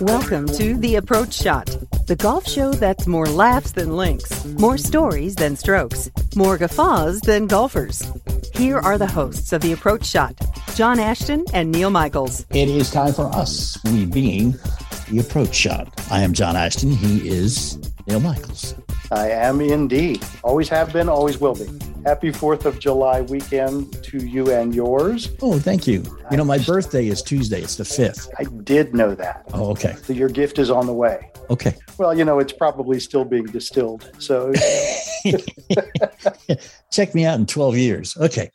Welcome to The Approach Shot, the golf show that's more laughs than links, more stories than strokes, more guffaws than golfers. Here are the hosts of The Approach Shot, John Ashton and Neil Michaels. It is time for us, we being The Approach Shot. I am John Ashton. He is Neil Michaels. I am indeed. Always have been, always will be. Happy 4th of July weekend to you and yours. Oh, thank you. You know, my birthday is Tuesday. It's the 5th. I did know that. Oh, okay. So your gift is on the way. Okay. Well, you know, it's probably still being distilled. So check me out in 12 years. Okay.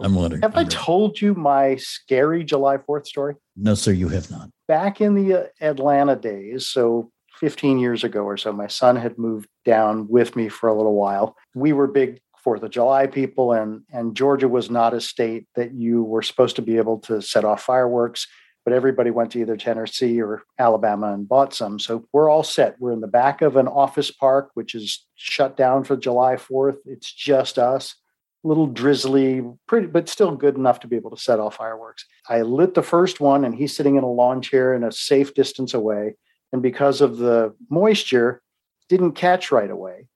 I'm wondering. Have I told you my scary July 4th story? No, sir, you have not. Back in the uh, Atlanta days, so 15 years ago or so, my son had moved down with me for a little while. We were big Fourth of July people, and and Georgia was not a state that you were supposed to be able to set off fireworks, but everybody went to either Tennessee or Alabama and bought some. So we're all set. We're in the back of an office park, which is shut down for July Fourth. It's just us. A little drizzly, pretty, but still good enough to be able to set off fireworks. I lit the first one, and he's sitting in a lawn chair in a safe distance away. And because of the moisture, didn't catch right away.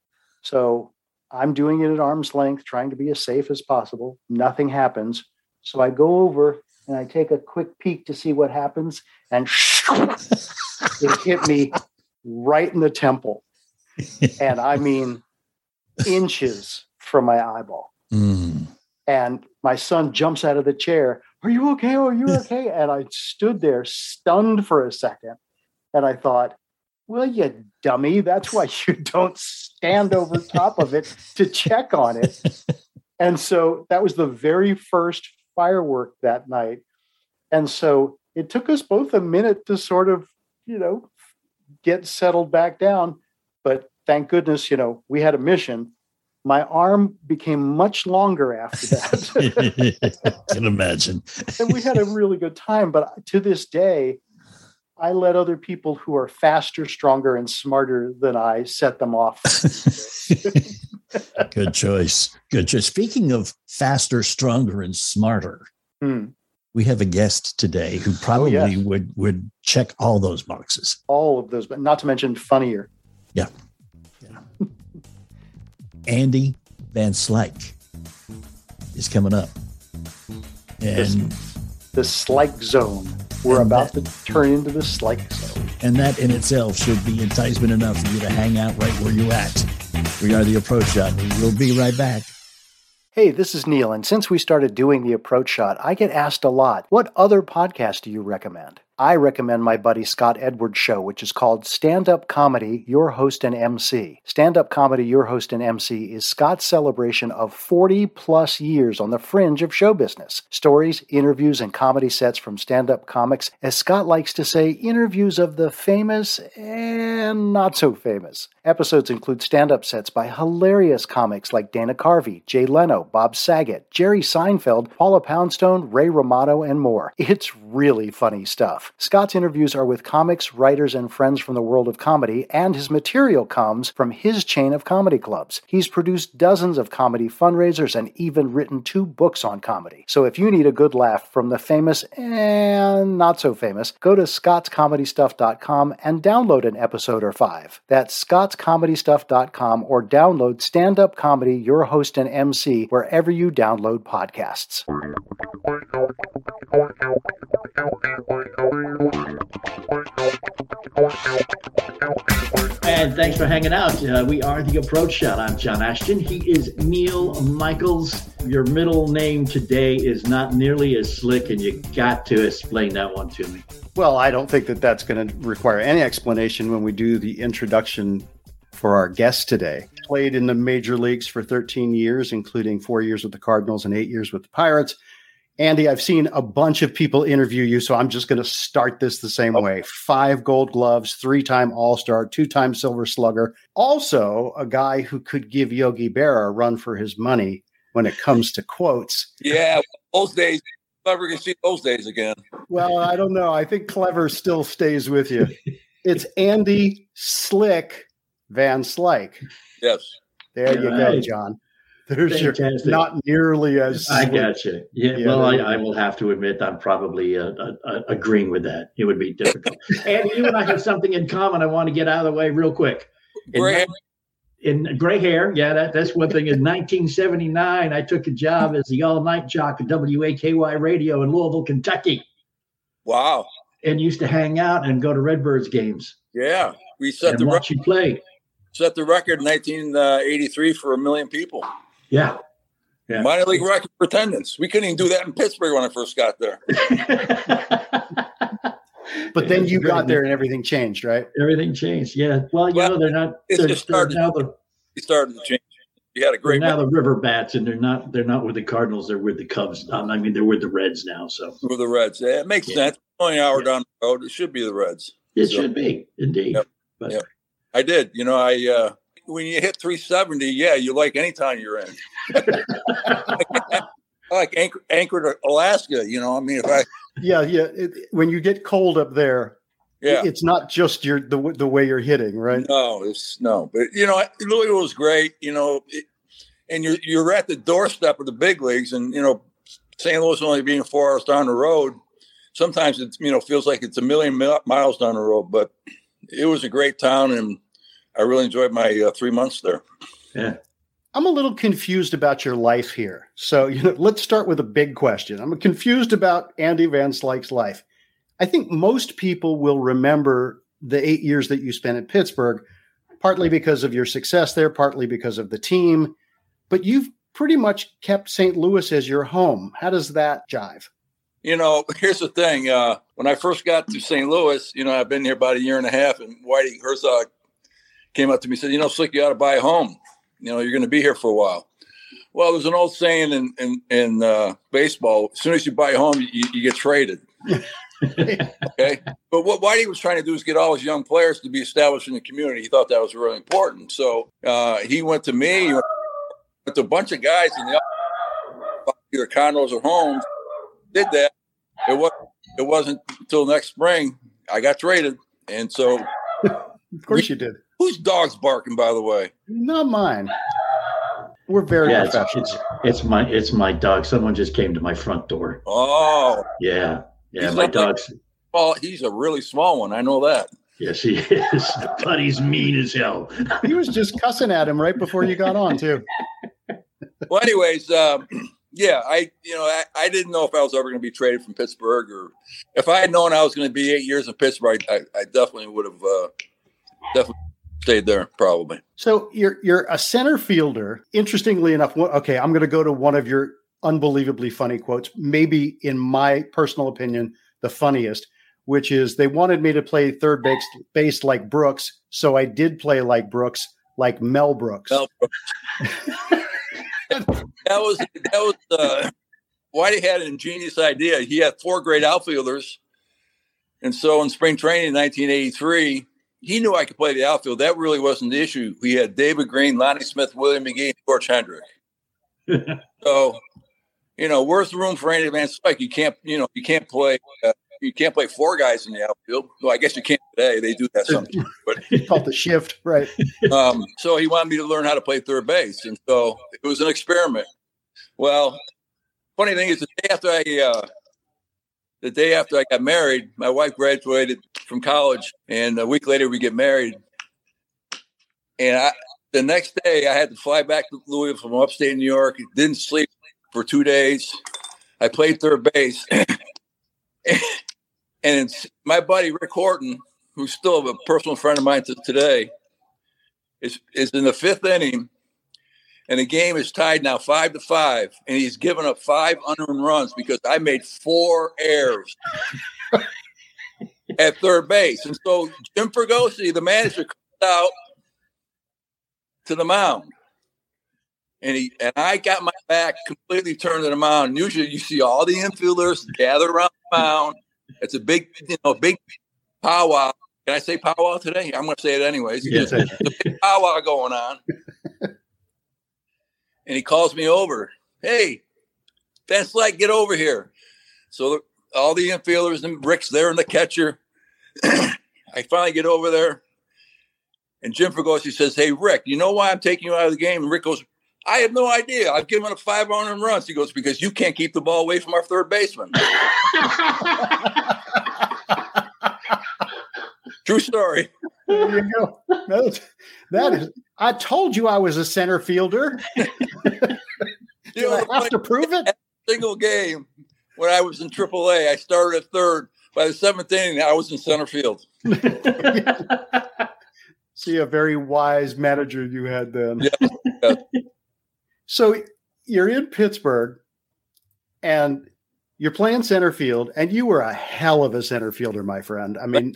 So I'm doing it at arm's length, trying to be as safe as possible. Nothing happens. So I go over and I take a quick peek to see what happens, and it hit me right in the temple. And I mean, inches from my eyeball. Mm. And my son jumps out of the chair. Are you okay? Are you okay? and I stood there stunned for a second. And I thought, well, you dummy. That's why you don't stand over top of it to check on it. And so that was the very first firework that night. And so it took us both a minute to sort of, you know, get settled back down. But thank goodness, you know, we had a mission. My arm became much longer after that. I can imagine. and we had a really good time. But to this day, I let other people who are faster, stronger, and smarter than I set them off. Good choice. Good choice. Speaking of faster, stronger, and smarter, Hmm. we have a guest today who probably yes. would would check all those boxes. All of those, but not to mention funnier. Yeah. Andy Van Slyke is coming up. And The Slyke Zone. We're And about that- to turn into the Slyke Zone. and that in itself should be enticement enough for you to hang out right where you're at. We are the approach shot. We will be right back. Hey, this is Neil, and since we started doing the approach shot, I get asked a lot what other podcast do you recommend? I recommend my buddy Scott Edwards' show, which is called Stand Up Comedy, Your Host and MC. Stand Up Comedy, Your Host and MC is Scott's celebration of 40 plus years on the fringe of show business. Stories, interviews, and comedy sets from stand up comics, as Scott likes to say, interviews of the famous and not so famous. Episodes include stand up sets by hilarious comics like Dana Carvey, Jay Leno, Bob Saget, Jerry Seinfeld, Paula Poundstone, Ray Romano, and more. It's really funny stuff. Scott's interviews are with comics, writers, and friends from the world of comedy, and his material comes from his chain of comedy clubs. He's produced dozens of comedy fundraisers and even written two books on comedy. So if you need a good laugh from the famous and not so famous, go to scottscomedystuff.com and download an episode or five. That's scottscomedystuff.com or download Stand Up Comedy, Your Host and MC, wherever you download podcasts. And thanks for hanging out. Uh, we are the Approach Shot. I'm John Ashton. He is Neil Michaels. Your middle name today is not nearly as slick, and you got to explain that one to me. Well, I don't think that that's going to require any explanation when we do the introduction for our guest today. Played in the major leagues for 13 years, including four years with the Cardinals and eight years with the Pirates. Andy, I've seen a bunch of people interview you, so I'm just going to start this the same oh. way. Five gold gloves, three time All Star, two time Silver Slugger. Also, a guy who could give Yogi Berra a run for his money when it comes to quotes. Yeah, those days, never can see those days again. Well, I don't know. I think clever still stays with you. It's Andy Slick Van Slyke. Yes. There you Right. go, John. There's your Fantastic. not nearly as I slick. got you. Yeah, Yeah, well, I, I will have to admit I'm probably uh, uh, uh, agreeing with that. It would be difficult. and you and I have something in common. I want to get out of the way real quick. In, Gray hair. in gray hair, yeah, that, that's one thing. In 1979, I took a job as the all-night jock at WAKY Radio in Louisville, Kentucky, Wow. and used to hang out and go to Redbirds games Yeah. We set and the watch record, you play. set the record in 1983 for a million people. Yeah. Yeah. Minor league record for attendance. We couldn't even do that in Pittsburgh when I first got there. But then you got there and everything changed, right? Everything changed. Yeah. Well, you Well, know, they're not. it's They're, just they're started- now the We started to change. You had a great now the River Bats, and they're not. They're not with the Cardinals. They're with the Cubs. Um, I mean, they're with the Reds now. So with the Reds. Yeah, it makes Yeah. sense. Only an hour down the road. It should be the Reds. it So- should be indeed. Yep. But Yep. I did. You know, I uh when you hit 370, yeah, you like any time you're in. I like anchor, anchored Alaska. You know, I mean, if I Yeah, yeah. It, when you get cold up there, yeah, it's not just your the the way you're hitting, right? no, it's no, but you know, Louisville was great. You know, it, and you're you're at the doorstep of the big leagues, and you know, St. Louis only being four hours down the road, sometimes it you know feels like it's a million miles down the road, but it was a great town, and I really enjoyed my uh, three months there. Yeah. I'm a little confused about your life here. So, you know, let's start with a big question. I'm confused about Andy Van Slyke's life. I think most people will remember the eight years that you spent at Pittsburgh, partly because of your success there, partly because of the team. But you've pretty much kept St. Louis as your home. How does that jive? You know, here's the thing. Uh, when I first got to St. Louis, you know, I've been here about a year and a half, and Whitey Herzog came up to me and said, "You know, Slick, you ought to buy a home. You know, you're going to be here for a while." Well, there's an old saying in in, in uh, baseball: as soon as you buy a home, you, you get traded. okay, but what Whitey was trying to do is get all his young players to be established in the community. He thought that was really important, so uh, he went to me, went to a bunch of guys in the either condos or homes. Did that. It was it wasn't until next spring I got traded, and so Of course you did. Whose dog's barking? By the way, Not mine. We're very Yeah, it's, professional. it's it's my it's my dog. Someone just came to my front door. oh, Yeah, yeah, He's my not like- dog's. well, he's a really small one. I know that. Yes, he is. But he's mean as hell. he was just cussing at him right before you got on, too. Well, anyways, um, yeah, I you know I, I didn't know if I was ever going to be traded from Pittsburgh, or if I had known I was going to be eight years in Pittsburgh, I, I, I definitely would have uh, definitely stayed there, probably. So you're you're a center fielder. Interestingly enough, okay, I'm going to go to one of your unbelievably funny quotes. Maybe, in my personal opinion, the funniest, which is they wanted me to play third base, base like Brooks, so I did play like Brooks, like Mel Brooks. Mel that was that was uh, Whitey had an ingenious idea. He had four great outfielders, and so in spring training in 1983, he knew I could play the outfield. That really wasn't the issue. We had David Green, Lonnie Smith, William McGee, and George Hendrick. so, you know, where's the room for Andy Van Slyke? You can't, you know, you can't play. Uh, you can't play four guys in the outfield. Well, I guess you can't today. They do that sometimes. But he Called the shift, right? um, so he wanted me to learn how to play third base, and so it was an experiment. Well, funny thing is, the day after I, uh, the day after I got married, my wife graduated from college, and a week later we get married. And I, the next day, I had to fly back to Louisville from upstate New York. Didn't sleep for two days. I played third base, and my buddy Rick Horton, who's still a personal friend of mine to today, is is in the fifth inning, and the game is tied now five to five, and he's given up five unearned runs because I made four errors at third base, and so Jim Fregosi, the manager, comes out to the mound. And he and I got my back completely turned to the mound. Usually you see all the infielders gather around the mound. It's a big, you know, big powwow. Can I say powwow today? I'm going to say it anyways. Say There's a big powwow going on. And he calls me over. Hey, Van Slyke, get over here. So all the infielders and Rick's there and the catcher. I finally get over there. And Jim Fregosi says, Hey, Rick, you know why I'm taking you out of the game? And Rick goes, I have no idea. I've given up five home runs. He goes, Because you can't keep the ball away from our third baseman. True story. There you go. That, that is. I told you I was a center fielder. You Do I have to prove it? single game when I was in AAA, I started at third. By the seventh inning, I was in center field. See, a very wise manager you had then. Yeah. so you're in Pittsburgh and you're playing center field, and you were a hell of a center fielder, my friend. I mean,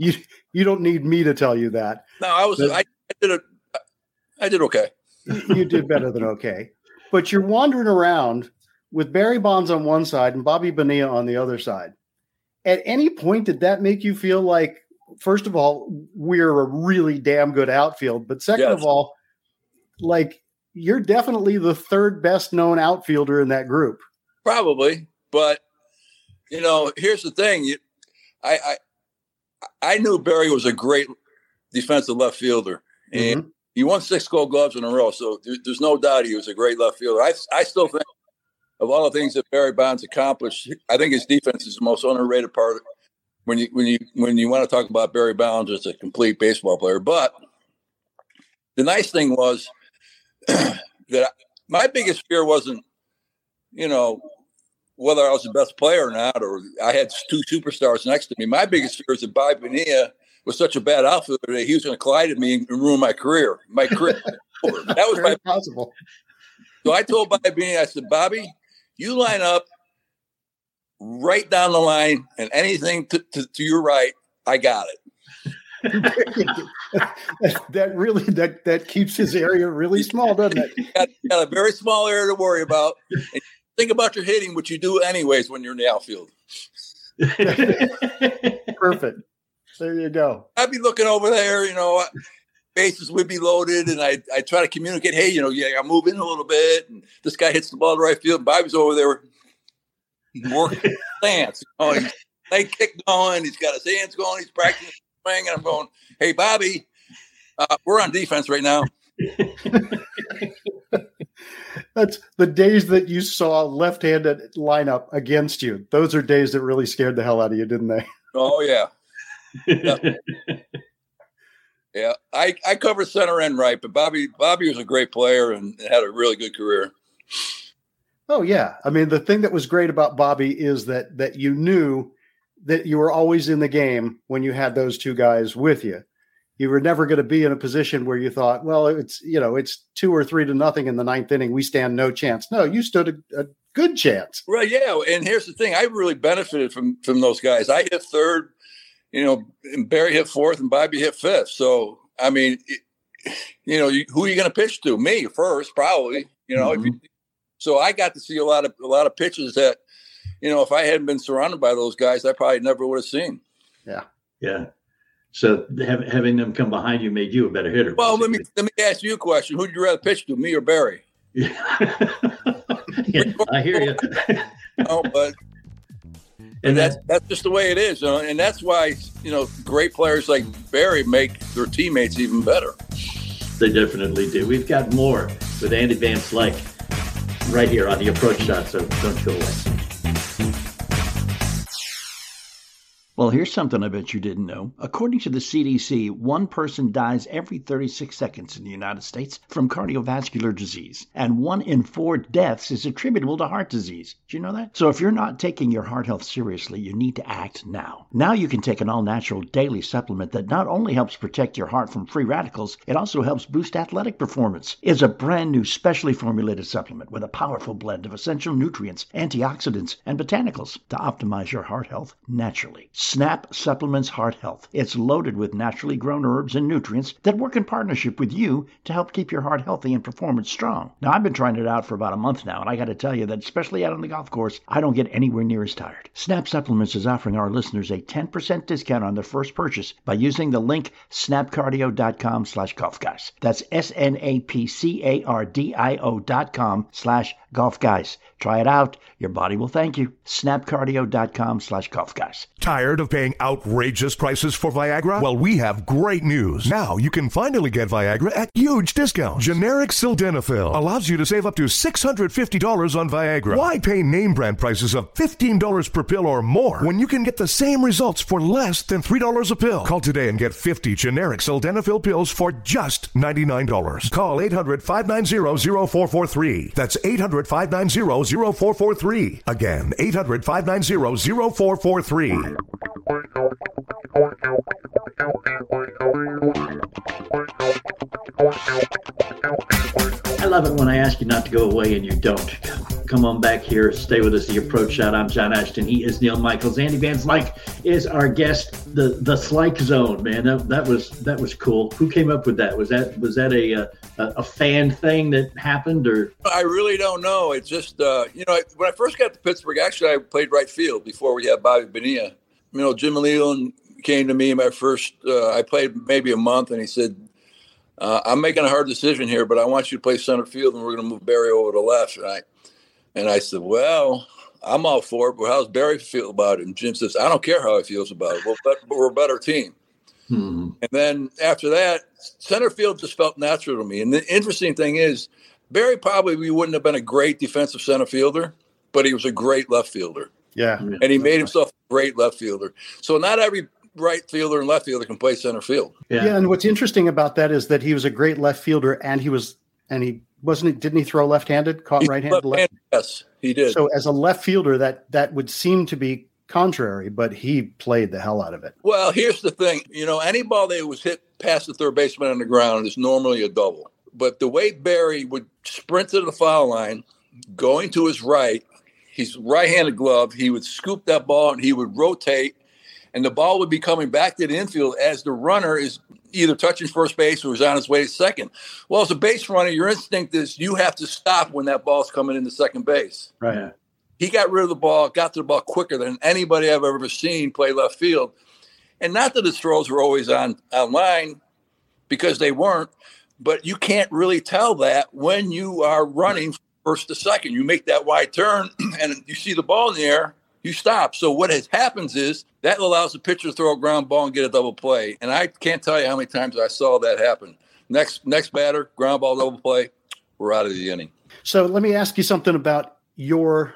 you you don't need me to tell you that. No, I was. I, I did it. I did okay. You did better than okay. But you're wandering around with Barry Bonds on one side and Bobby Bonilla on the other side. At any point, did that make you feel like, first of all, we're a really damn good outfield, but second Yes. of all, like you're definitely the third best known outfielder in that group. Probably, but you know, here's the thing. You, I, I knew Barry was a great defensive left fielder, and Mhm. he won six Gold Gloves in a row. So there, there's no doubt he was a great left fielder. I I still think of all the things that Barry Bonds accomplished, I think his defense is the most underrated part. Of, when you when you when you want to talk about Barry Bonds as a complete baseball player, but the nice thing was that I- my biggest fear wasn't, you know, whether I was the best player or not, or I had two superstars next to me. My biggest fear is that Bobby Bonilla was such a bad outfielder that he was going to collide at me and ruin my career. My career. that was my possible. so I told Bobby Beanie, I said, Bobby, you line up right down the line, and anything to, to, to your right, I got it. that really that that keeps his area really small, doesn't it? You got, you got a very small area to worry about. Think about your hitting, which you do anyways when you're in the outfield. Perfect. There you go. I'd be looking over there, you know, bases would be loaded, and I I try to communicate, hey, you know, yeah, I'm moving a little bit, and this guy hits the ball to right field. Bobby's over there working stance. You know, he's leg kick going, he's got his hands going, he's practicing swing, and I'm going, hey, Bobby, uh, we're on defense right now. That's the days that you saw left-handed lineup against you. Those are days that really scared the hell out of you, didn't they? Oh yeah, yeah. I I cover center and right, but Bobby Bobby was a great player and had a really good career. Oh yeah. I mean, the thing that was great about Bobby is that that you knew that you were always in the game when you had those two guys with you. You were never going to be in a position where you thought, well, it's you know, it's two or three to nothing in the ninth inning. We stand no chance. No, you stood a, a good chance. Right, yeah. And here's the thing: I really benefited from from those guys. I hit third, you know, and Barry hit fourth, and Bobby hit fifth. So I mean, it, you know, you, who are you going to pitch to? Me first, probably. You know, if you, mm-hmm. so I got to see a lot of a lot of pitches that, you know, if I hadn't been surrounded by those guys, I probably never would have seen. Yeah. Yeah. So have, having them come behind you made you a better hitter. Well, let me let me ask you a question: Who'd you rather pitch to, me or Barry? Yeah. I hear you. No, but And that's that's just the way it is, and that's why you know great players like Barry make their teammates even better. they definitely do. We've got more with Andy Van Slyke right here on the approach shot. So don't go away. Well, here's something I bet you didn't know. According to the CDC, one person dies every 36 seconds in the United States from cardiovascular disease, and one in four deaths is attributable to heart disease. Do you know that? So if you're not taking your heart health seriously, you need to act now. Now you can take an all natural daily supplement that not only helps protect your heart from free radicals, it also helps boost athletic performance. It's a brand new, specially formulated supplement with a powerful blend of essential nutrients, antioxidants, and botanicals to optimize your heart health naturally. Snap supplements heart health. It's loaded with naturally grown herbs and nutrients that work in partnership with you to help keep your heart healthy and performance strong. Now, I've been trying it out for about a month now, and I got to tell you that, especially out on the golf course, I don't get anywhere near as tired. Snap Supplements is offering our listeners a 10% discount on their first purchase by using the link snapcardio.com slash golf guys. That's S-N-A-P-C-A-R-D-I-O dot com slash golf guys. Try it out. Your body will thank you. Snapcardio.com slash golf guys. Tired of paying outrageous prices for Viagra? Well, we have great news. Now you can finally get Viagra at huge discounts. Generic Sildenafil allows you to save up to $650 on Viagra. Why pay name brand prices of $15 per pill or more when you can get the same results for less than $3 a pill? Call today and get 50 generic Sildenafil pills for just $99. Call 800 590 0443. That's 800 590 0443. Again, 800 590 0443. Love it when I ask you not to go away and you don't. Come on back here, stay with us. The approach shot. I'm John Ashton. He is Neil Michaels. Andy Van Slyke is our guest. The the Slyke Zone, man. That, that was that was cool. Who came up with that? Was that was that a a, a fan thing that happened or? I really don't know. It's just uh, you know when I first got to Pittsburgh, actually I played right field before we had Bobby Bonilla. You know, Jim Leyland came to me my first. Uh, I played maybe a month, and he said, uh, "I'm making a hard decision here, but I want you to play center field, and we're going to move Barry over to left." And I, and I said, "Well, I'm all for it, but how's Barry feel about it?" And Jim says, "I don't care how he feels about it. Well, but, but we're a better team." Hmm. And then after that, center field just felt natural to me. And the interesting thing is, Barry probably wouldn't have been a great defensive center fielder, but he was a great left fielder. Yeah. And he made himself a great left fielder. So not every right fielder and left fielder can play center field. yeah. Yeah. and what's interesting about that is that he was a great left fielder and he was and he wasn't didn't he throw left-handed, caught He's right-handed left. left-handed, Yes, he did. So as a left fielder that that would seem to be contrary, but he played the hell out of it. Well, here's the thing. You know, any ball that was hit past the third baseman on the ground is normally a double. But the way Barry would sprint to the foul line, going to his right, he's right-handed glove. He would scoop that ball and he would rotate, and the ball would be coming back to the infield as the runner is either touching first base or is on his way to second. Well, as a base runner, your instinct is you have to stop when that ball's coming into second base. Right. He got rid of the ball, got to the ball quicker than anybody I've ever seen play left field. And not that his throws were always on online because they weren't, but you can't really tell that when you are running first to second. You make that wide turn and you see the ball in the air, you stop. So what has happens is that allows the pitcher to throw a ground ball and get a double play. And I can't tell you how many times I saw that happen. Next next batter, ground ball double play, we're out of the inning. So let me ask you something about your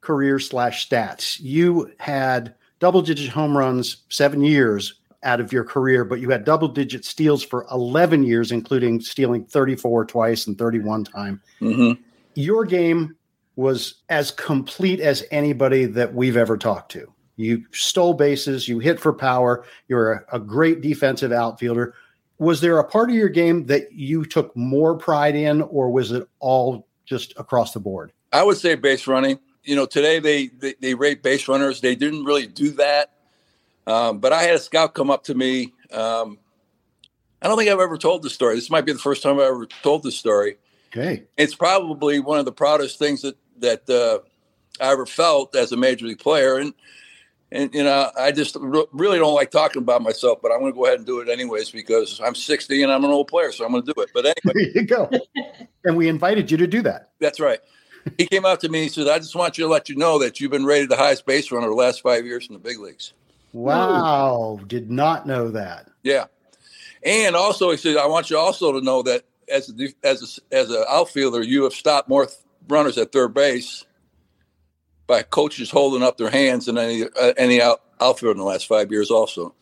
career slash stats. You had double digit home runs seven years out of your career, but you had double digit steals for 11 years, including stealing 34 twice and 31 time. Mm-hmm. Your game was as complete as anybody that we've ever talked to. You stole bases, you hit for power, you're a, a great defensive outfielder. Was there a part of your game that you took more pride in, or was it all just across the board? I would say base running. You know, today they they, they rate base runners. They didn't really do that. Um, but I had a scout come up to me. Um, I don't think I've ever told this story. This might be the first time I ever told this story. Okay. It's probably one of the proudest things that that uh, I ever felt as a major league player. And and you know, I just re- really don't like talking about myself, but I'm going to go ahead and do it anyways because I'm 60 and I'm an old player, so I'm going to do it. But anyway, There you go. and we invited you to do that. That's right. He came out to me. He said, "I just want you to let you know that you've been rated the highest base runner the last five years in the big leagues." Wow. Did not know that. Yeah, and also he said, "I want you also to know that as a as a, as an outfielder, you have stopped more th- runners at third base by coaches holding up their hands in any uh, any out, outfielder in the last five years. Also,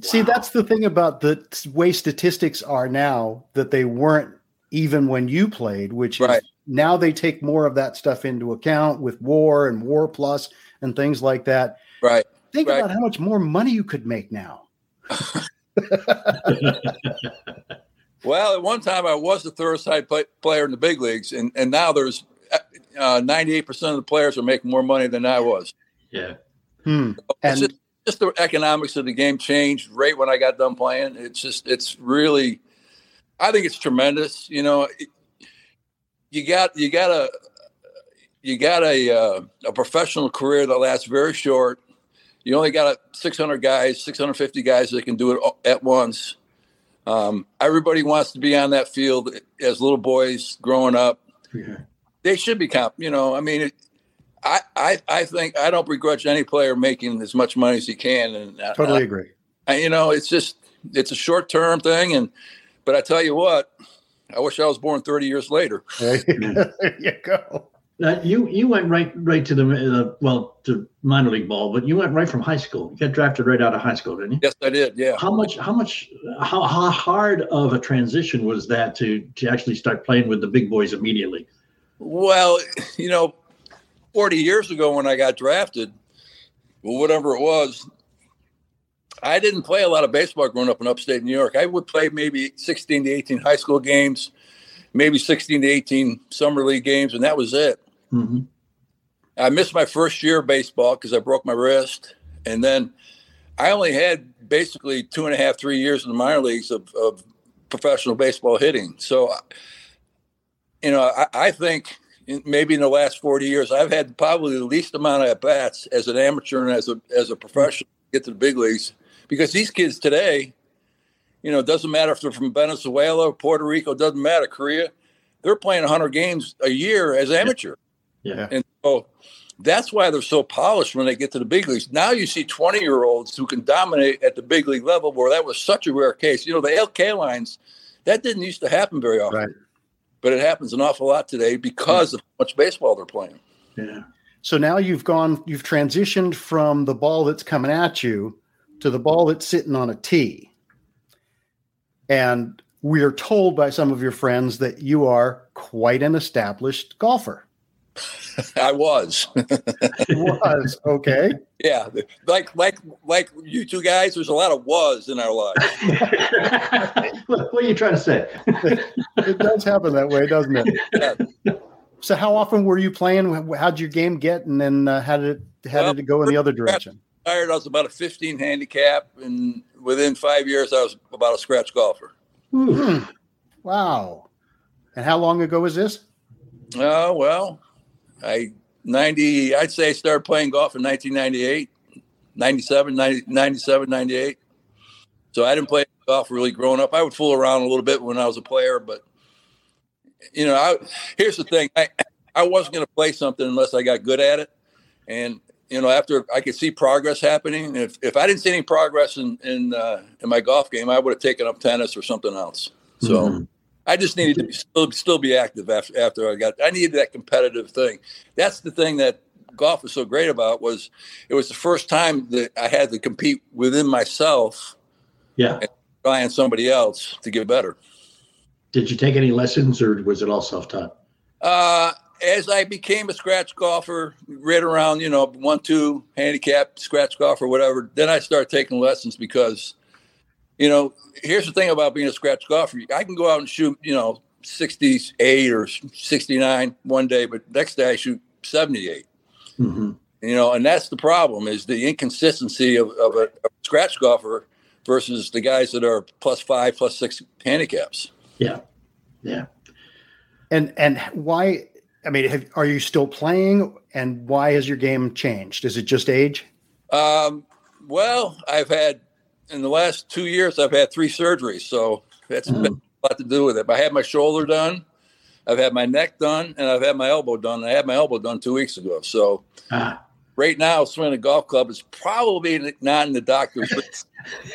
See, that's the thing about the way statistics are now that they weren't even when you played, which is now they take more of that stuff into account with war and war plus and things like that. right? Think Right. about how much more money you could make now. Well, at one time I was the third side play, player in the big leagues, and and now there's ninety eight percent of the players are making more money than I was. Yeah. Hmm. It's And just- just the economics of the game changed right when I got done playing. It's just it's really, I think it's tremendous. You know, you got you got a you got a uh, a professional career that lasts very short. You only got 600 guys, 650 guys that can do it at once. Um, everybody wants to be on that field as little boys growing up. Yeah. They should be comp. You know, I mean, it, I, I, I think I don't begrudge any player making as much money as he can. And totally I, agree. I, you know, it's just it's a short term thing, and but I tell you what, I wish I was born 30 years later. there you go. Uh, you you went right right to the uh, well to minor league ball, but you went right from high school. You got drafted right out of high school, didn't you? Yes, I did. Yeah. How much? How much? How, how hard of a transition was that to to actually start playing with the big boys immediately? Well, you know, 40 years ago when I got drafted, well, whatever it was, I didn't play a lot of baseball growing up in upstate New York. I would play maybe 16 to 18 high school games, maybe 16 to 18 summer league games, and that was it. Mm-hmm. I missed my first year of baseball because I broke my wrist. And then I only had basically two and a half, three years in the minor leagues of, of professional baseball hitting. So, you know, I, I think maybe in the last 40 years, I've had probably the least amount of at bats as an amateur and as a as a professional get to the big leagues because these kids today, you know, it doesn't matter if they're from Venezuela, Puerto Rico, doesn't matter, Korea, they're playing 100 games a year as amateur. Yeah. Yeah. And so that's why they're so polished when they get to the big leagues. Now you see 20 year olds who can dominate at the big league level, where that was such a rare case. You know, the Al Kalines, that didn't used to happen very often. Right but it happens an awful lot today because yeah. of how much baseball they're playing. Yeah. So now you've gone, you've transitioned from the ball that's coming at you to the ball that's sitting on a tee. And we are told by some of your friends that you are quite an established golfer. I was. was okay. Yeah, like like like you two guys. There's a lot of was in our lives. what, what, are you trying to say? it does happen that way, doesn't it? Yeah. So, how often were you playing? How'd your game get, and then uh, how did it how well, did it go in the other direction? I was about a 15 handicap, and within five years, I was about a scratch golfer. Hmm. Wow! And how long ago was this? Oh uh, well, I 90, I'd say I started playing golf in 1998, 97, 90, 97, 98. So I didn't play golf really growing up. I would fool around a little bit when I was a player, but you know, I, here's the thing. I, I wasn't going to play something unless I got good at it. And, you know, after I could see progress happening, if, if I didn't see any progress in, in, uh, in my golf game, I would have taken up tennis or something else. So, mm-hmm. I just needed to be, still still be active after after I got. I needed that competitive thing. That's the thing that golf was so great about was it was the first time that I had to compete within myself. Yeah, and try on somebody else to get better. Did you take any lessons, or was it all self taught? Uh, as I became a scratch golfer, right around you know one two handicap scratch golf or whatever, then I started taking lessons because you know, here's the thing about being a scratch golfer. I can go out and shoot, you know, 68 or 69 one day, but next day I shoot 78. Mm-hmm. You know, and that's the problem is the inconsistency of, of, a, a scratch golfer versus the guys that are plus five, plus six handicaps. Yeah. Yeah. And, and why, I mean, have, are you still playing and why has your game changed? Is it just age? Um, well, I've had in the last two years, I've had three surgeries, so that's mm. a lot to do with it. I had my shoulder done, I've had my neck done, and I've had my elbow done. I had my elbow done two weeks ago. So ah. right now, swinging a golf club is probably not in the doctor's.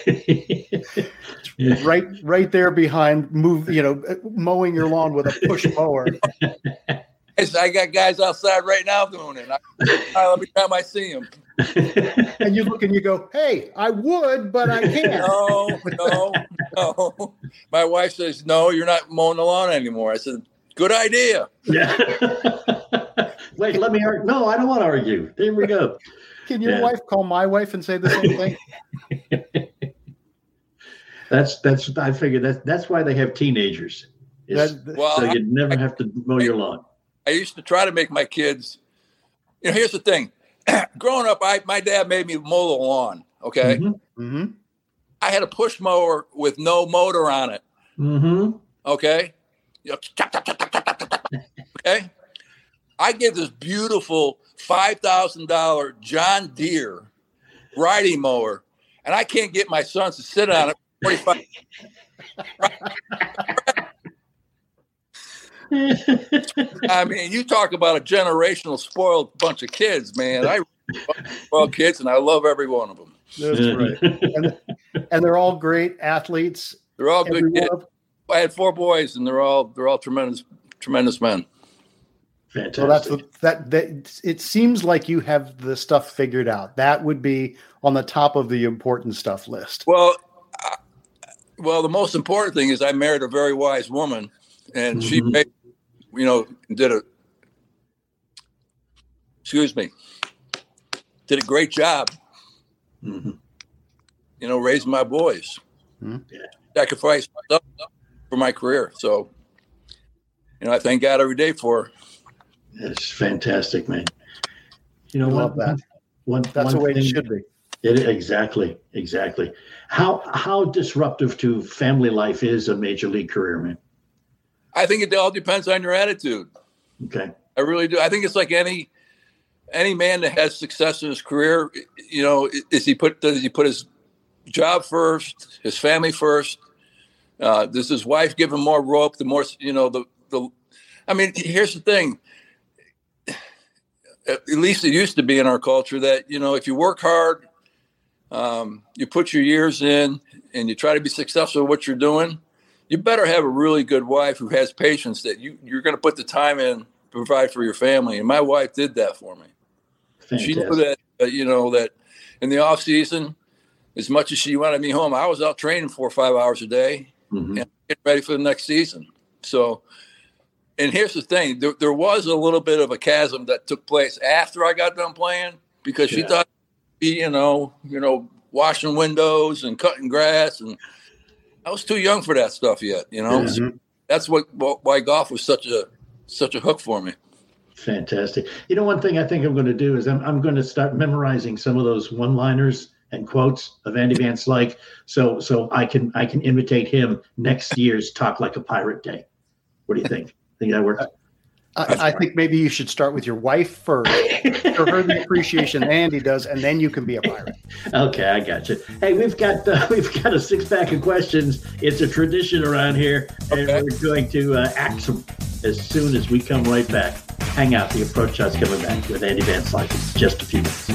right, right there behind move. You know, mowing your lawn with a push mower. I got guys outside right now doing it. I, every time I see them. and you look and you go, "Hey, I would, but I can't." No, no, no. My wife says, "No, you're not mowing the lawn anymore." I said, "Good idea." Yeah. Wait, let me argue. No, I don't want to argue. There we go. Can your yeah. wife call my wife and say the same thing? that's that's. I figured that that's why they have teenagers. That, well, so you never have to mow your lawn. I used to try to make my kids. You know, here's the thing: growing up, I my dad made me mow the lawn. Okay, Mm-hmm. Mm-hmm. I had a push mower with no motor on it. Mm-hmm. Okay, okay. I get this beautiful five thousand dollar John Deere riding mower, and I can't get my sons to sit on it. Forty five. I mean, you talk about a generational spoiled bunch of kids, man. I well, kids, and I love every one of them. That's right. And, and they're all great athletes. They're all good one kids. I had four boys, and they're all they're all tremendous, tremendous men. Fantastic. So that's the, that. That it seems like you have the stuff figured out. That would be on the top of the important stuff list. Well, I, well, the most important thing is I married a very wise woman, and she, Mhm. made, you know, did a excuse me, did a great job. Mhm. You know, raising my boys, Mhm. Yeah. sacrificed for my career. So, you know, I thank God every day for her. It's fantastic, man. You know I what? that. One, That's one the way it should be. It, exactly, exactly. How how disruptive to family life is a major league career, man? I think it all depends on your attitude. Okay. I really do. I think it's like any any man that has success in his career. You know, is he put does he put his job first, his family first? Uh, does his wife give him more rope? The more you know, the the. I mean, here's the thing. At least it used to be in our culture that you know, if you work hard, um, you put your years in, and you try to be successful at what you're doing. You better have a really good wife who has patience that you you're going to put the time in to provide for your family. And my wife did that for me. She knew that, uh, you know, that in the off season, as much as she wanted me home, I was out training four or five hours a day Mhm. and getting ready for the next season. So, and here's the thing: there, there was a little bit of a chasm that took place after I got done playing because she Yeah. thought, you know, you know, washing windows and cutting grass, and I was too young for that stuff yet. You know, Yeah. So that's what why golf was such a such a hook for me. Fantastic. You know, one thing I think I'm going to do is I'm, I'm going to start memorizing some of those one-liners and quotes of Andy Van Slyke, so so I can I can imitate him next year's Talk Like a Pirate Day. What do you think? think that works? I, I think maybe you should start with your wife first, show her the appreciation Andy does, and then you can be a pirate. Okay, I got you. Hey, we've got uh, we've got a six pack of questions. It's a tradition around here, and Okay. we're going to uh, act them as soon as we come right back. Hang out. The approach shot's coming back with Andy Van Slyke in just a few minutes.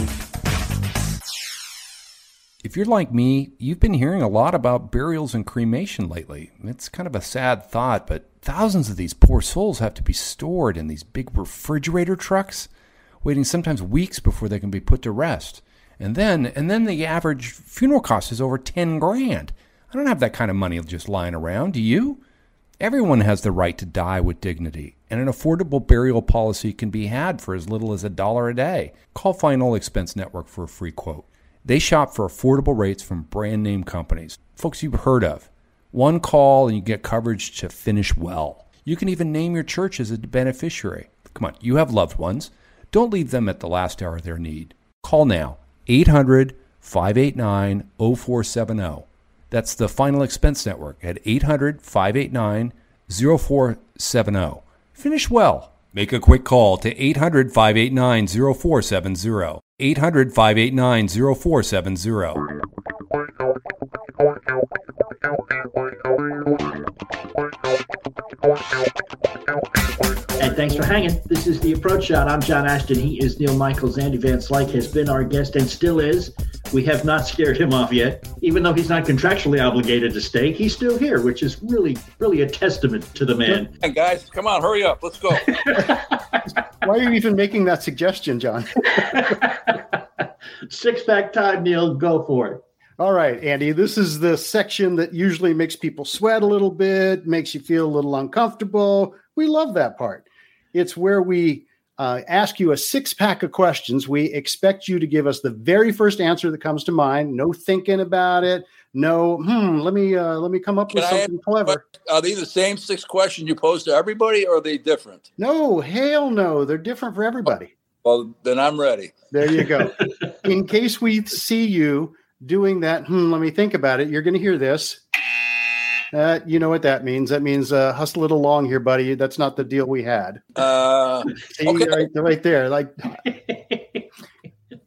If you're like me, you've been hearing a lot about burials and cremation lately. It's kind of a sad thought, but thousands of these poor souls have to be stored in these big refrigerator trucks, waiting sometimes weeks before they can be put to rest. And then, and then the average funeral cost is over 10 grand. I don't have that kind of money just lying around, do you? Everyone has the right to die with dignity, and an affordable burial policy can be had for as little as a dollar a day. Call Final Expense Network for a free quote. They shop for affordable rates from brand name companies, folks you've heard of. One call and you get coverage to finish well. You can even name your church as a beneficiary. Come on, you have loved ones. Don't leave them at the last hour of their need. Call now 800 589 0470. That's the Final Expense Network at 800 589 0470. Finish well. Make a quick call to 800 589 0470. 800 589 0470. And thanks for hanging. This is the approach shot. I'm John Ashton. He is Neil Michaels. Andy Van Slyke has been our guest and still is. We have not scared him off yet, even though he's not contractually obligated to stay. He's still here, which is really, really a testament to the man. Hey guys, come on, hurry up, let's go. Why are you even making that suggestion, John? Six pack time, Neil. Go for it. All right, Andy, this is the section that usually makes people sweat a little bit, makes you feel a little uncomfortable. We love that part. It's where we uh, ask you a six pack of questions. We expect you to give us the very first answer that comes to mind. No thinking about it. No, hmm. Let me uh, let me come up with Can I something clever. Are these the same six questions you pose to everybody, or are they different? No, hell no. They're different for everybody. Well, then I'm ready. There you go. In case we see you doing that, hmm, let me think about it. You're going to hear this. Uh, you know what that means? That means uh, hustle it along here, buddy. That's not the deal we had. Uh, See, okay. right, right there. Like,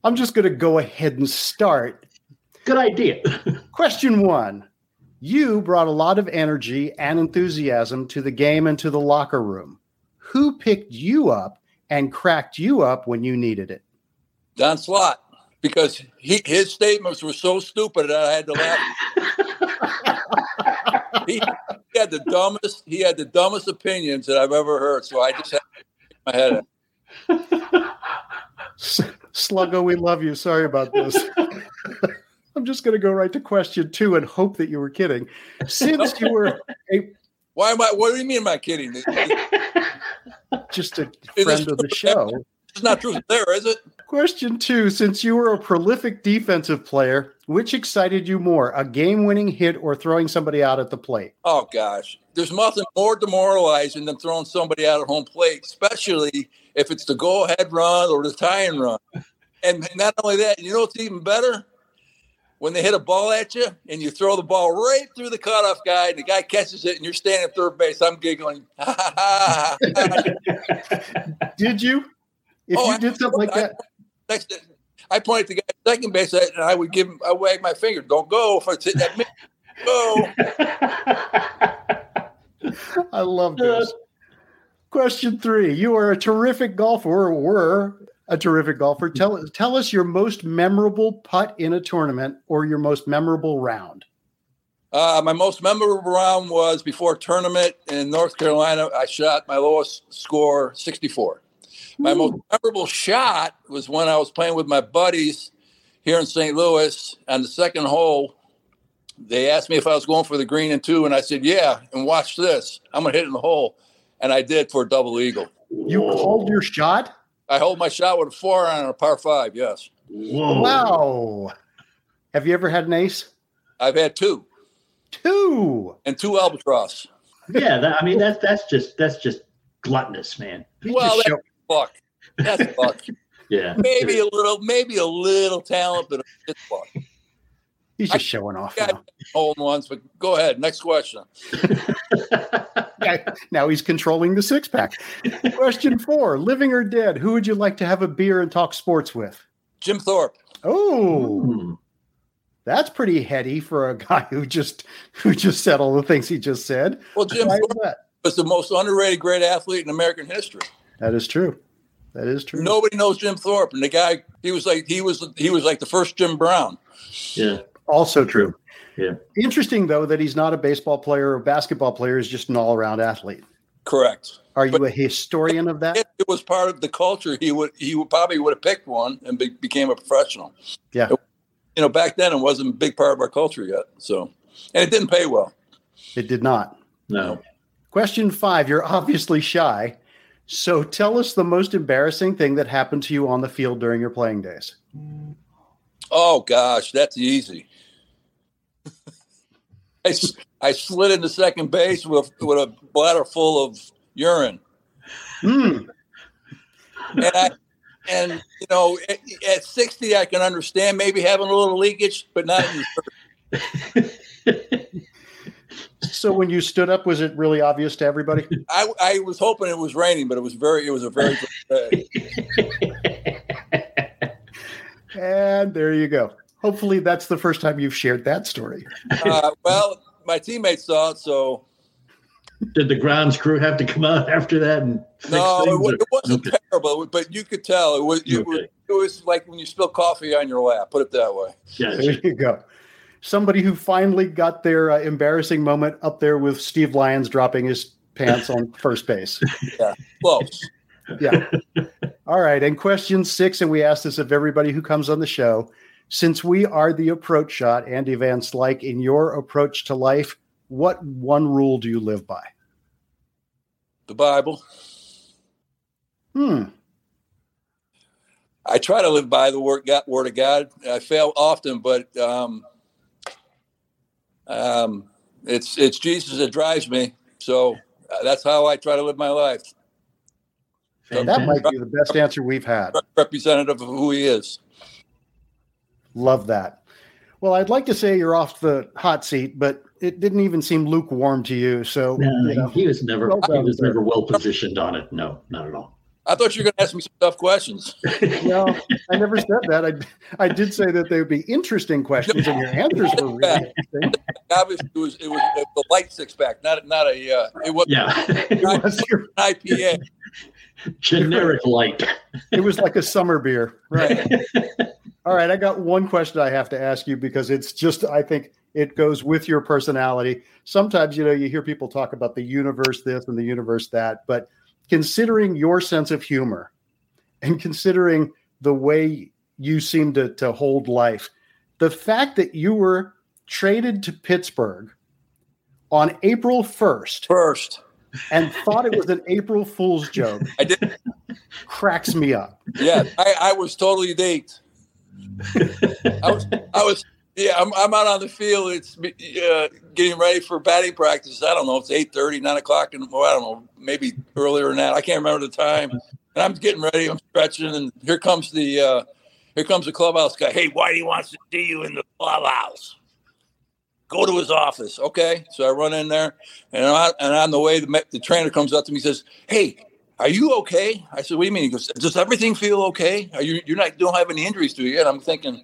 I'm just going to go ahead and start. Good idea. Question one You brought a lot of energy and enthusiasm to the game and to the locker room. Who picked you up and cracked you up when you needed it? Don Slaught, because he, his statements were so stupid that I had to laugh. he, he had the dumbest. He had the dumbest opinions that I've ever heard. So I just had my head. Sluggo, we love you. Sorry about this. I'm just going to go right to question two and hope that you were kidding. Since you were a, Why am I? What do you mean? Am I kidding? Just a friend of the show, It's not true there, is it? question two Since you were a prolific defensive player, which excited you more, a game winning hit or throwing somebody out at the plate? Oh gosh, there's nothing more demoralizing than throwing somebody out at home plate, especially if it's the go-ahead run or the tie-in run. And not only that, you know what's even better? When they hit a ball at you and you throw the ball right through the cutoff guy, and the guy catches it, and you're standing at third base. I'm giggling. Did you? If Oh, you did something like that, Next, I point at the guy at second base, and I would give him. I wag my finger. Don't go if it's hitting that. Go. I love this. Question three You are a terrific golfer, or were a terrific golfer. Tell, tell us your most memorable putt in a tournament or your most memorable round. Uh, my most memorable round was before a tournament in North Carolina. I shot my lowest score, 64. My most memorable shot was when I was playing with my buddies here in St. Louis on the second hole. They asked me if I was going for the green and two, and I said, Yeah. And watch this. I'm going to hit it in the hole. And I did for a double eagle. You called your shot? I hold my shot with a four on a par five, yes. Whoa. Wow. Have you ever had an ace? I've had two Two. and two albatross. Yeah, that, I mean that's that's just that's just gluttonous, man. Well, that's fuck. That's luck. Yeah. maybe a little, maybe a little talent, but it's luck. He's just showing off Yeah, now. hole ones, but go ahead. Next question. Now he's controlling the six pack. Question four Living or dead, who would you like to have a beer and talk sports with? Jim Thorpe. Oh, Hmm. that's pretty heady for a guy who just who just said all the things he just said. Well, Jim Why is Thorpe that? was the most underrated great athlete in American history. That is true. That is true. Nobody knows Jim Thorpe, and the guy he was like he was he was like the first Jim Brown. Yeah. Also true. Yeah. Interesting though that he's not a baseball player or basketball player, he's just an all-around athlete. Correct. Are you But- a historian of that? It was part of the culture, he would he would probably would have picked one and be, became a professional. Yeah. You know, back then it wasn't a big part of our culture yet. So, and it didn't pay well. It did not. No. Question five, you're obviously shy. So tell us the most embarrassing thing that happened to you on the field during your playing days. Oh gosh, that's easy. I, I slid into second base with with a bladder full of urine, Hmm. and I and you know at, at sixty I can understand maybe having a little leakage, but not. In, So when you stood up, was it really obvious to everybody? I I was hoping it was raining, but it was very it was a very good day. And there you go. Hopefully that's the first time you've shared that story. Uh, well, my teammates saw it, so Did the grounds crew have to come out after that and fix no, it, things, wa- it wasn't Okay. terrible, but you could tell it was it, was Okay. it was like when you spill coffee on your lap. Put it that way. There you go. Somebody who finally got their uh, embarrassing moment up there with Steve Lyons dropping his pants on first base. Close. Yeah. All right. And question six, and we ask this of everybody who comes on the show. Since we are the approach shot, Andy Van Slyke, in your approach to life, what one rule do you live by? The Bible. Hmm. I try to live by the word, God, word of God. I fail often, but um, um, it's it's Jesus that drives me. So uh, that's how I try to live my life. That might be the best answer we've had. Representative of who he is. Love that. Well, I'd like to say you're off the hot seat, but it didn't even seem lukewarm to you. So no, you know, he was never well he was never well positioned on it. No, not at all. I thought you were going to ask me some tough questions. no, I never said that. I, I did say that they would be interesting questions, and your answers were really interesting. Obviously, it was it was the light six pack, not not a uh, it was yeah, it was your, IPA. Generic light. It was like a summer beer, right? All right, I got one question I have to ask you because it's just I think it goes with your personality. Sometimes you know you hear people talk about the universe this and the universe that, but considering your sense of humor and considering the way you seem to, to hold life, the fact that you were traded to Pittsburgh on April 1st. First. And thought it was an April Fool's joke. I did. Cracks me up. Yeah, I, I was totally daked. I was, I was, yeah, I'm, I'm out on the field. It's uh, getting ready for batting practice. I don't know. It's 8 30, 9 o'clock. And well, I don't know, maybe earlier than that. I can't remember the time. And I'm getting ready. I'm stretching. And here comes the, uh, here comes the clubhouse guy. Hey, Whitey wants to see you in the clubhouse. Go to his office. Okay. So I run in there and, I, and on the way, the, the trainer comes up to me and says, Hey, are you okay? I said, what do you mean? He goes, does everything feel okay? Are you, you're not, don't have any injuries to you? And I'm thinking,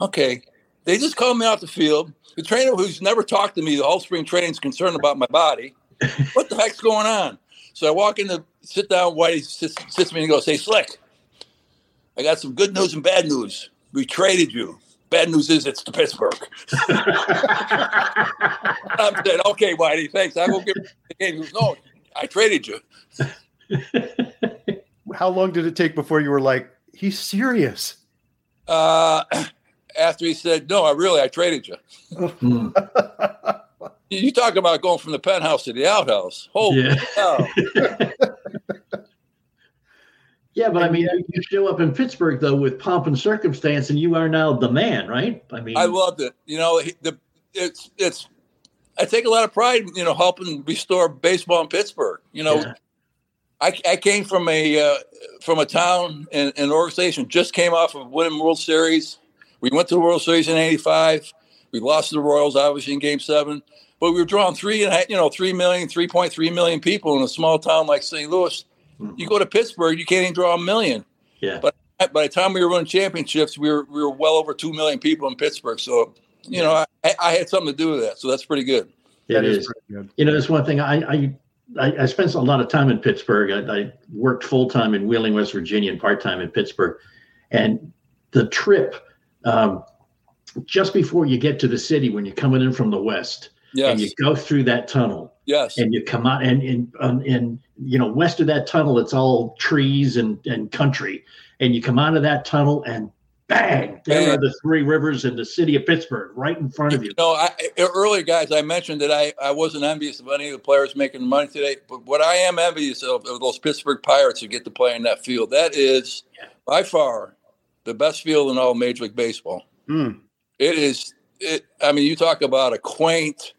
okay. They just called me off the field. The trainer who's never talked to me the whole spring training is concerned about my body. What the heck's going on? So I walk in to sit down. Whitey sits, sits me and goes, hey, Slick, I got some good news and bad news. We traded you. Bad news is it's to Pittsburgh. I'm saying, okay, Whitey, thanks. I will give the game. He goes, no, I traded you. How long did it take before you were like, he's serious? Uh, after he said, "No, I really I traded you." you talk about going from the penthouse to the outhouse. Holy yeah. cow! yeah, but I mean, you show up in Pittsburgh though with pomp and circumstance, and you are now the man, right? I mean, I loved it. You know, the it's it's. I take a lot of pride, you know, helping restore baseball in Pittsburgh. You know, yeah. I, I came from a uh, from a town and an organization just came off of winning World Series we went to the World Series in '85. We lost to the Royals, obviously, in Game Seven. But we were drawing three and you know three million, 3.3 million people in a small town like St. Louis. You go to Pittsburgh, you can't even draw a million. Yeah. But by the time we were winning championships, we were we were well over two million people in Pittsburgh. So you know, I, I had something to do with that. So that's pretty good. Yeah, it is. Good. You know, that's one thing. I, I I, I spent a lot of time in Pittsburgh. I, I worked full time in Wheeling, West Virginia, and part time in Pittsburgh. And the trip um, just before you get to the city when you're coming in from the west yes. and you go through that tunnel yes and you come out and in and you know west of that tunnel it's all trees and and country and you come out of that tunnel and bang there are the three rivers and the city of pittsburgh right in front of you you know earlier guys i mentioned that i i wasn't envious of any of the players making money today but what i am envious of are those pittsburgh pirates who get to play in that field that is yeah. by far the best field in all Major League Baseball. Mm. It is. It. I mean, you talk about a quaint.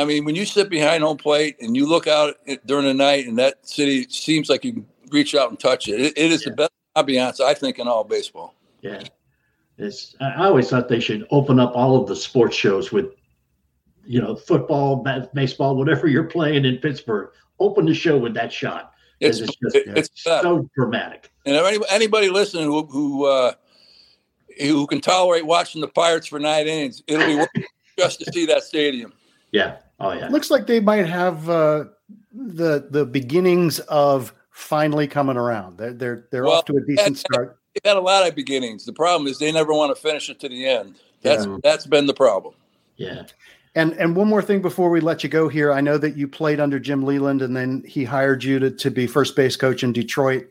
I mean, when you sit behind home plate and you look out during the night, and that city seems like you can reach out and touch it. it, it is yeah. the best ambiance I think in all baseball. Yeah, it's. I always thought they should open up all of the sports shows with, you know, football, baseball, whatever you're playing in Pittsburgh. Open the show with that shot. It's, it's, just, it's, it's so dramatic. And anybody listening who who, uh, who can tolerate watching the Pirates for nine innings, it'll be worth just to see that stadium. Yeah. Oh yeah. Looks like they might have uh, the the beginnings of finally coming around. They're they're they're well, off to a decent start. They had a lot of beginnings. The problem is they never want to finish it to the end. That's yeah. that's been the problem. Yeah. And and one more thing before we let you go here, I know that you played under Jim Leyland and then he hired you to, to be first base coach in Detroit.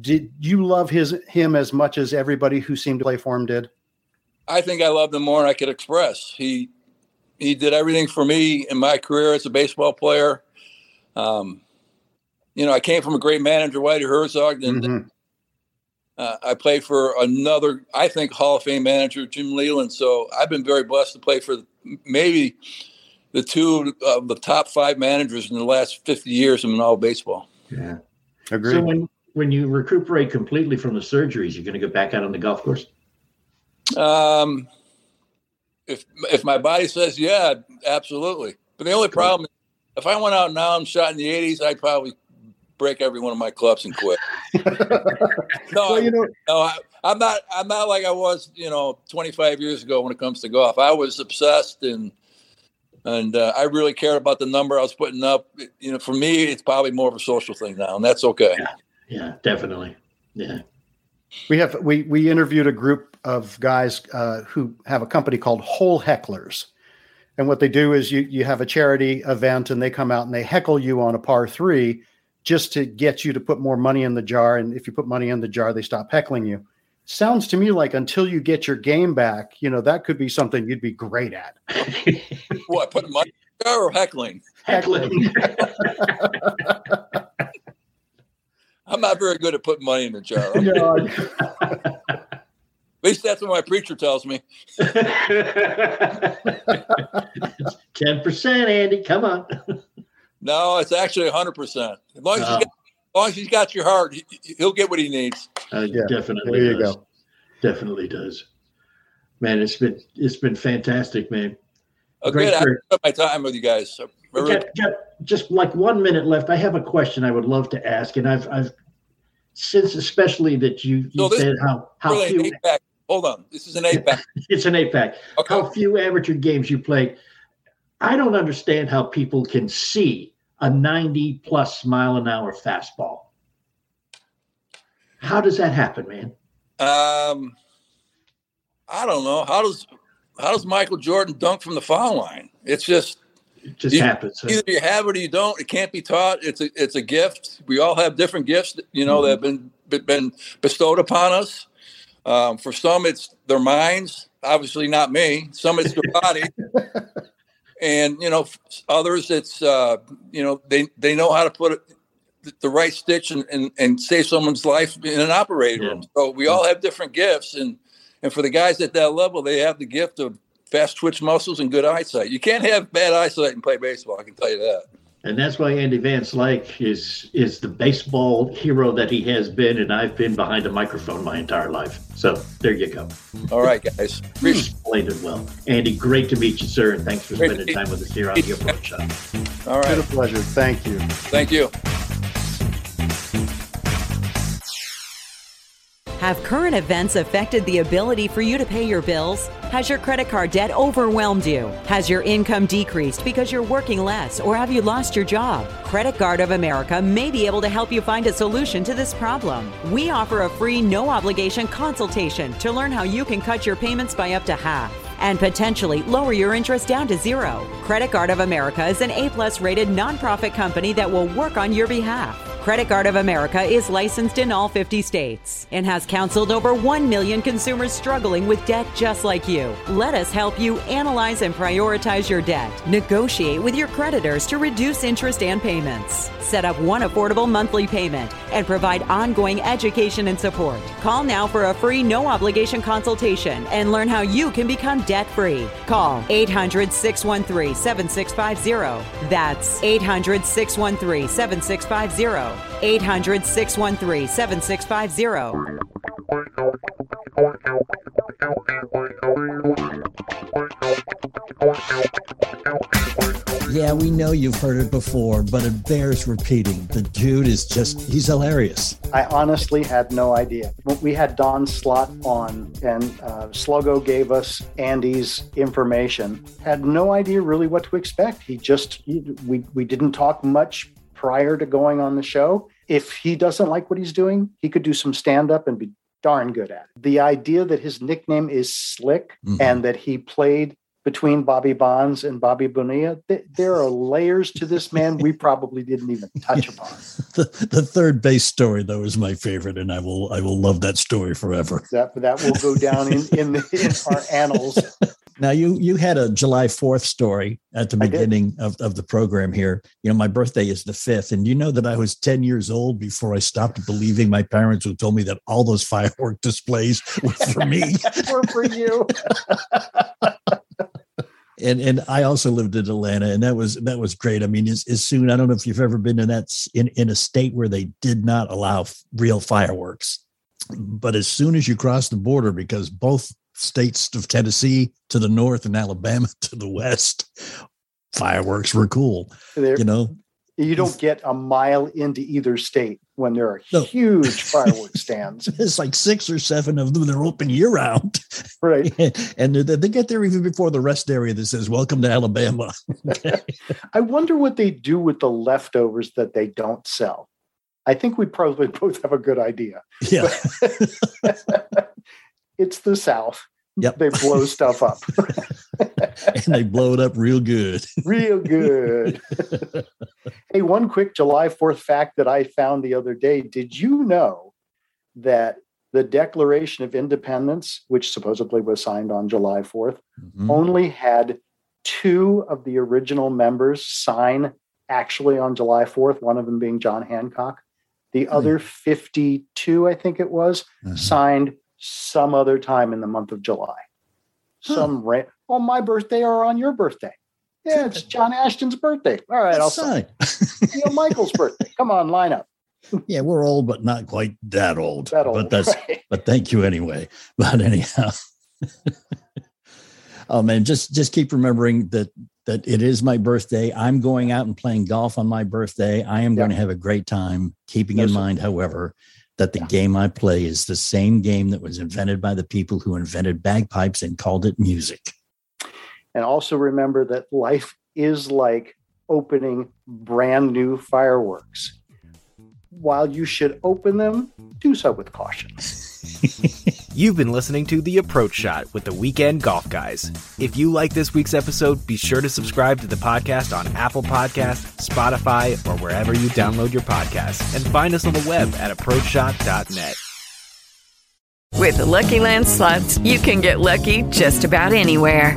Did you love his him as much as everybody who seemed to play for him did? I think I loved him more than I could express. He he did everything for me in my career as a baseball player. Um, you know, I came from a great manager, Whitey Herzog, and mm-hmm. uh, I played for another, I think, Hall of Fame manager, Jim Leyland. So I've been very blessed to play for maybe the two of the top five managers in the last 50 years in all baseball. Yeah. Agreed. So when, when you recuperate completely from the surgeries, you're going to go back out on the golf course? Um, if if my body says yeah, absolutely. But the only problem, if I went out now and shot in the 80s, I'd probably break every one of my clubs and quit. no, well, you know, no, I, I'm not. I'm not like I was, you know, 25 years ago when it comes to golf. I was obsessed and and uh, I really cared about the number I was putting up. You know, for me, it's probably more of a social thing now, and that's okay. Yeah, yeah definitely. Yeah. We have we we interviewed a group of guys uh, who have a company called Hole Hecklers, and what they do is you you have a charity event, and they come out and they heckle you on a par three, just to get you to put more money in the jar. And if you put money in the jar, they stop heckling you sounds to me like until you get your game back, you know, that could be something you'd be great at. what, putting money or heckling? Heckling. I'm not very good at putting money in the jar. No. at least that's what my preacher tells me. Ten percent, Andy. Come on. No, it's actually hundred percent. As long as, oh. got, as long as he's got your heart, he, will get what he needs. Uh, yeah, definitely. There you does. go. Definitely does. Man, it's been it's been fantastic, man. Oh, Great good. I my time with you guys. So, got, got just like one minute left. I have a question I would love to ask, and I've I've since especially that you you so said how how really few. Hold on, this is an eight pack. it's an eight pack. Okay. How few amateur games you play. I don't understand how people can see a 90 plus mile an hour fastball. How does that happen, man? Um, I don't know. How does how does Michael Jordan dunk from the foul line? It's just it just you, happens. Either you have it or you don't. It can't be taught. It's a it's a gift. We all have different gifts, you know, mm-hmm. that have been been bestowed upon us. Um, for some, it's their minds. Obviously, not me. Some, it's their body. and you know, others, it's uh, you know, they they know how to put it the right stitch and, and, and save someone's life in an operating room. So we all have different gifts, and and for the guys at that level, they have the gift of fast twitch muscles and good eyesight. You can't have bad eyesight and play baseball. I can tell you that. And that's why Andy Van Slyke is is the baseball hero that he has been, and I've been behind a microphone my entire life. So there you go. All right, guys. Explained it well. Andy, great to meet you, sir, and thanks for spending time with us here on the Approach Shot. All right. It's been a pleasure. Thank you. Thank you. Have current events affected the ability for you to pay your bills? Has your credit card debt overwhelmed you? Has your income decreased because you're working less or have you lost your job? Credit Card of America may be able to help you find a solution to this problem. We offer a free no obligation consultation to learn how you can cut your payments by up to half and potentially lower your interest down to zero. Credit Card of America is an A-plus rated nonprofit company that will work on your behalf. Credit Card of America is licensed in all 50 states and has counseled over 1 million consumers struggling with debt just like you. Let us help you analyze and prioritize your debt, negotiate with your creditors to reduce interest and payments, set up one affordable monthly payment, and provide ongoing education and support. Call now for a free no obligation consultation and learn how you can become debt free. Call 800 613 7650. That's 800 613 7650. 800 613 7650. Yeah, we know you've heard it before, but it bears repeating. The dude is just, he's hilarious. I honestly had no idea. We had Don Slaught on, and uh, Sluggo gave us Andy's information. Had no idea really what to expect. He just, he, we, we didn't talk much prior to going on the show. If he doesn't like what he's doing, he could do some stand up and be darn good at it. The idea that his nickname is Slick mm-hmm. and that he played between Bobby Bonds and Bobby Bonilla, th- there are layers to this man we probably didn't even touch upon. the, the third base story, though, is my favorite, and I will I will love that story forever. That that will go down in in, the, in our annals. Now you you had a July 4th story at the beginning of, of the program here. You know, my birthday is the 5th. And you know that I was 10 years old before I stopped believing my parents who told me that all those firework displays were for me. were for you. and and I also lived in Atlanta, and that was that was great. I mean, as, as soon I don't know if you've ever been in that in in a state where they did not allow real fireworks, but as soon as you cross the border, because both states of Tennessee to the north and Alabama to the west, fireworks were cool. They're, you know, you don't get a mile into either state when there are no. huge fireworks stands. It's like six or seven of them. They're open year round. Right. and they get there even before the rest area that says, Welcome to Alabama. I wonder what they do with the leftovers that they don't sell. I think we probably both have a good idea. Yeah. It's the South. Yep. They blow stuff up. and they blow it up real good. real good. hey, one quick July 4th fact that I found the other day. Did you know that the Declaration of Independence, which supposedly was signed on July 4th, mm-hmm. only had two of the original members sign actually on July 4th, one of them being John Hancock. The mm-hmm. other 52, I think it was, mm-hmm. signed some other time in the month of July. Huh. Some ra- on my birthday or on your birthday. Yeah, it's John Ashton's birthday. All right, I'll sign. Neil Michael's birthday. Come on, line up. yeah, we're old, but not quite that old. That old, but that's right. but thank you anyway. But anyhow. oh man, just just keep remembering that that it is my birthday. I'm going out and playing golf on my birthday. I am yeah. going to have a great time. Keeping in mind, however, that the yeah. game I play is the same game that was invented by the people who invented bagpipes and called it music. And also remember that life is like opening brand new fireworks. While you should open them, do so with caution. You've been listening to The Approach Shot with the Weekend Golf Guys. If you like this week's episode, be sure to subscribe to the podcast on Apple Podcasts, Spotify, or wherever you download your podcasts, and find us on the web at approachshot.net. With the Lucky Land slots, you can get lucky just about anywhere.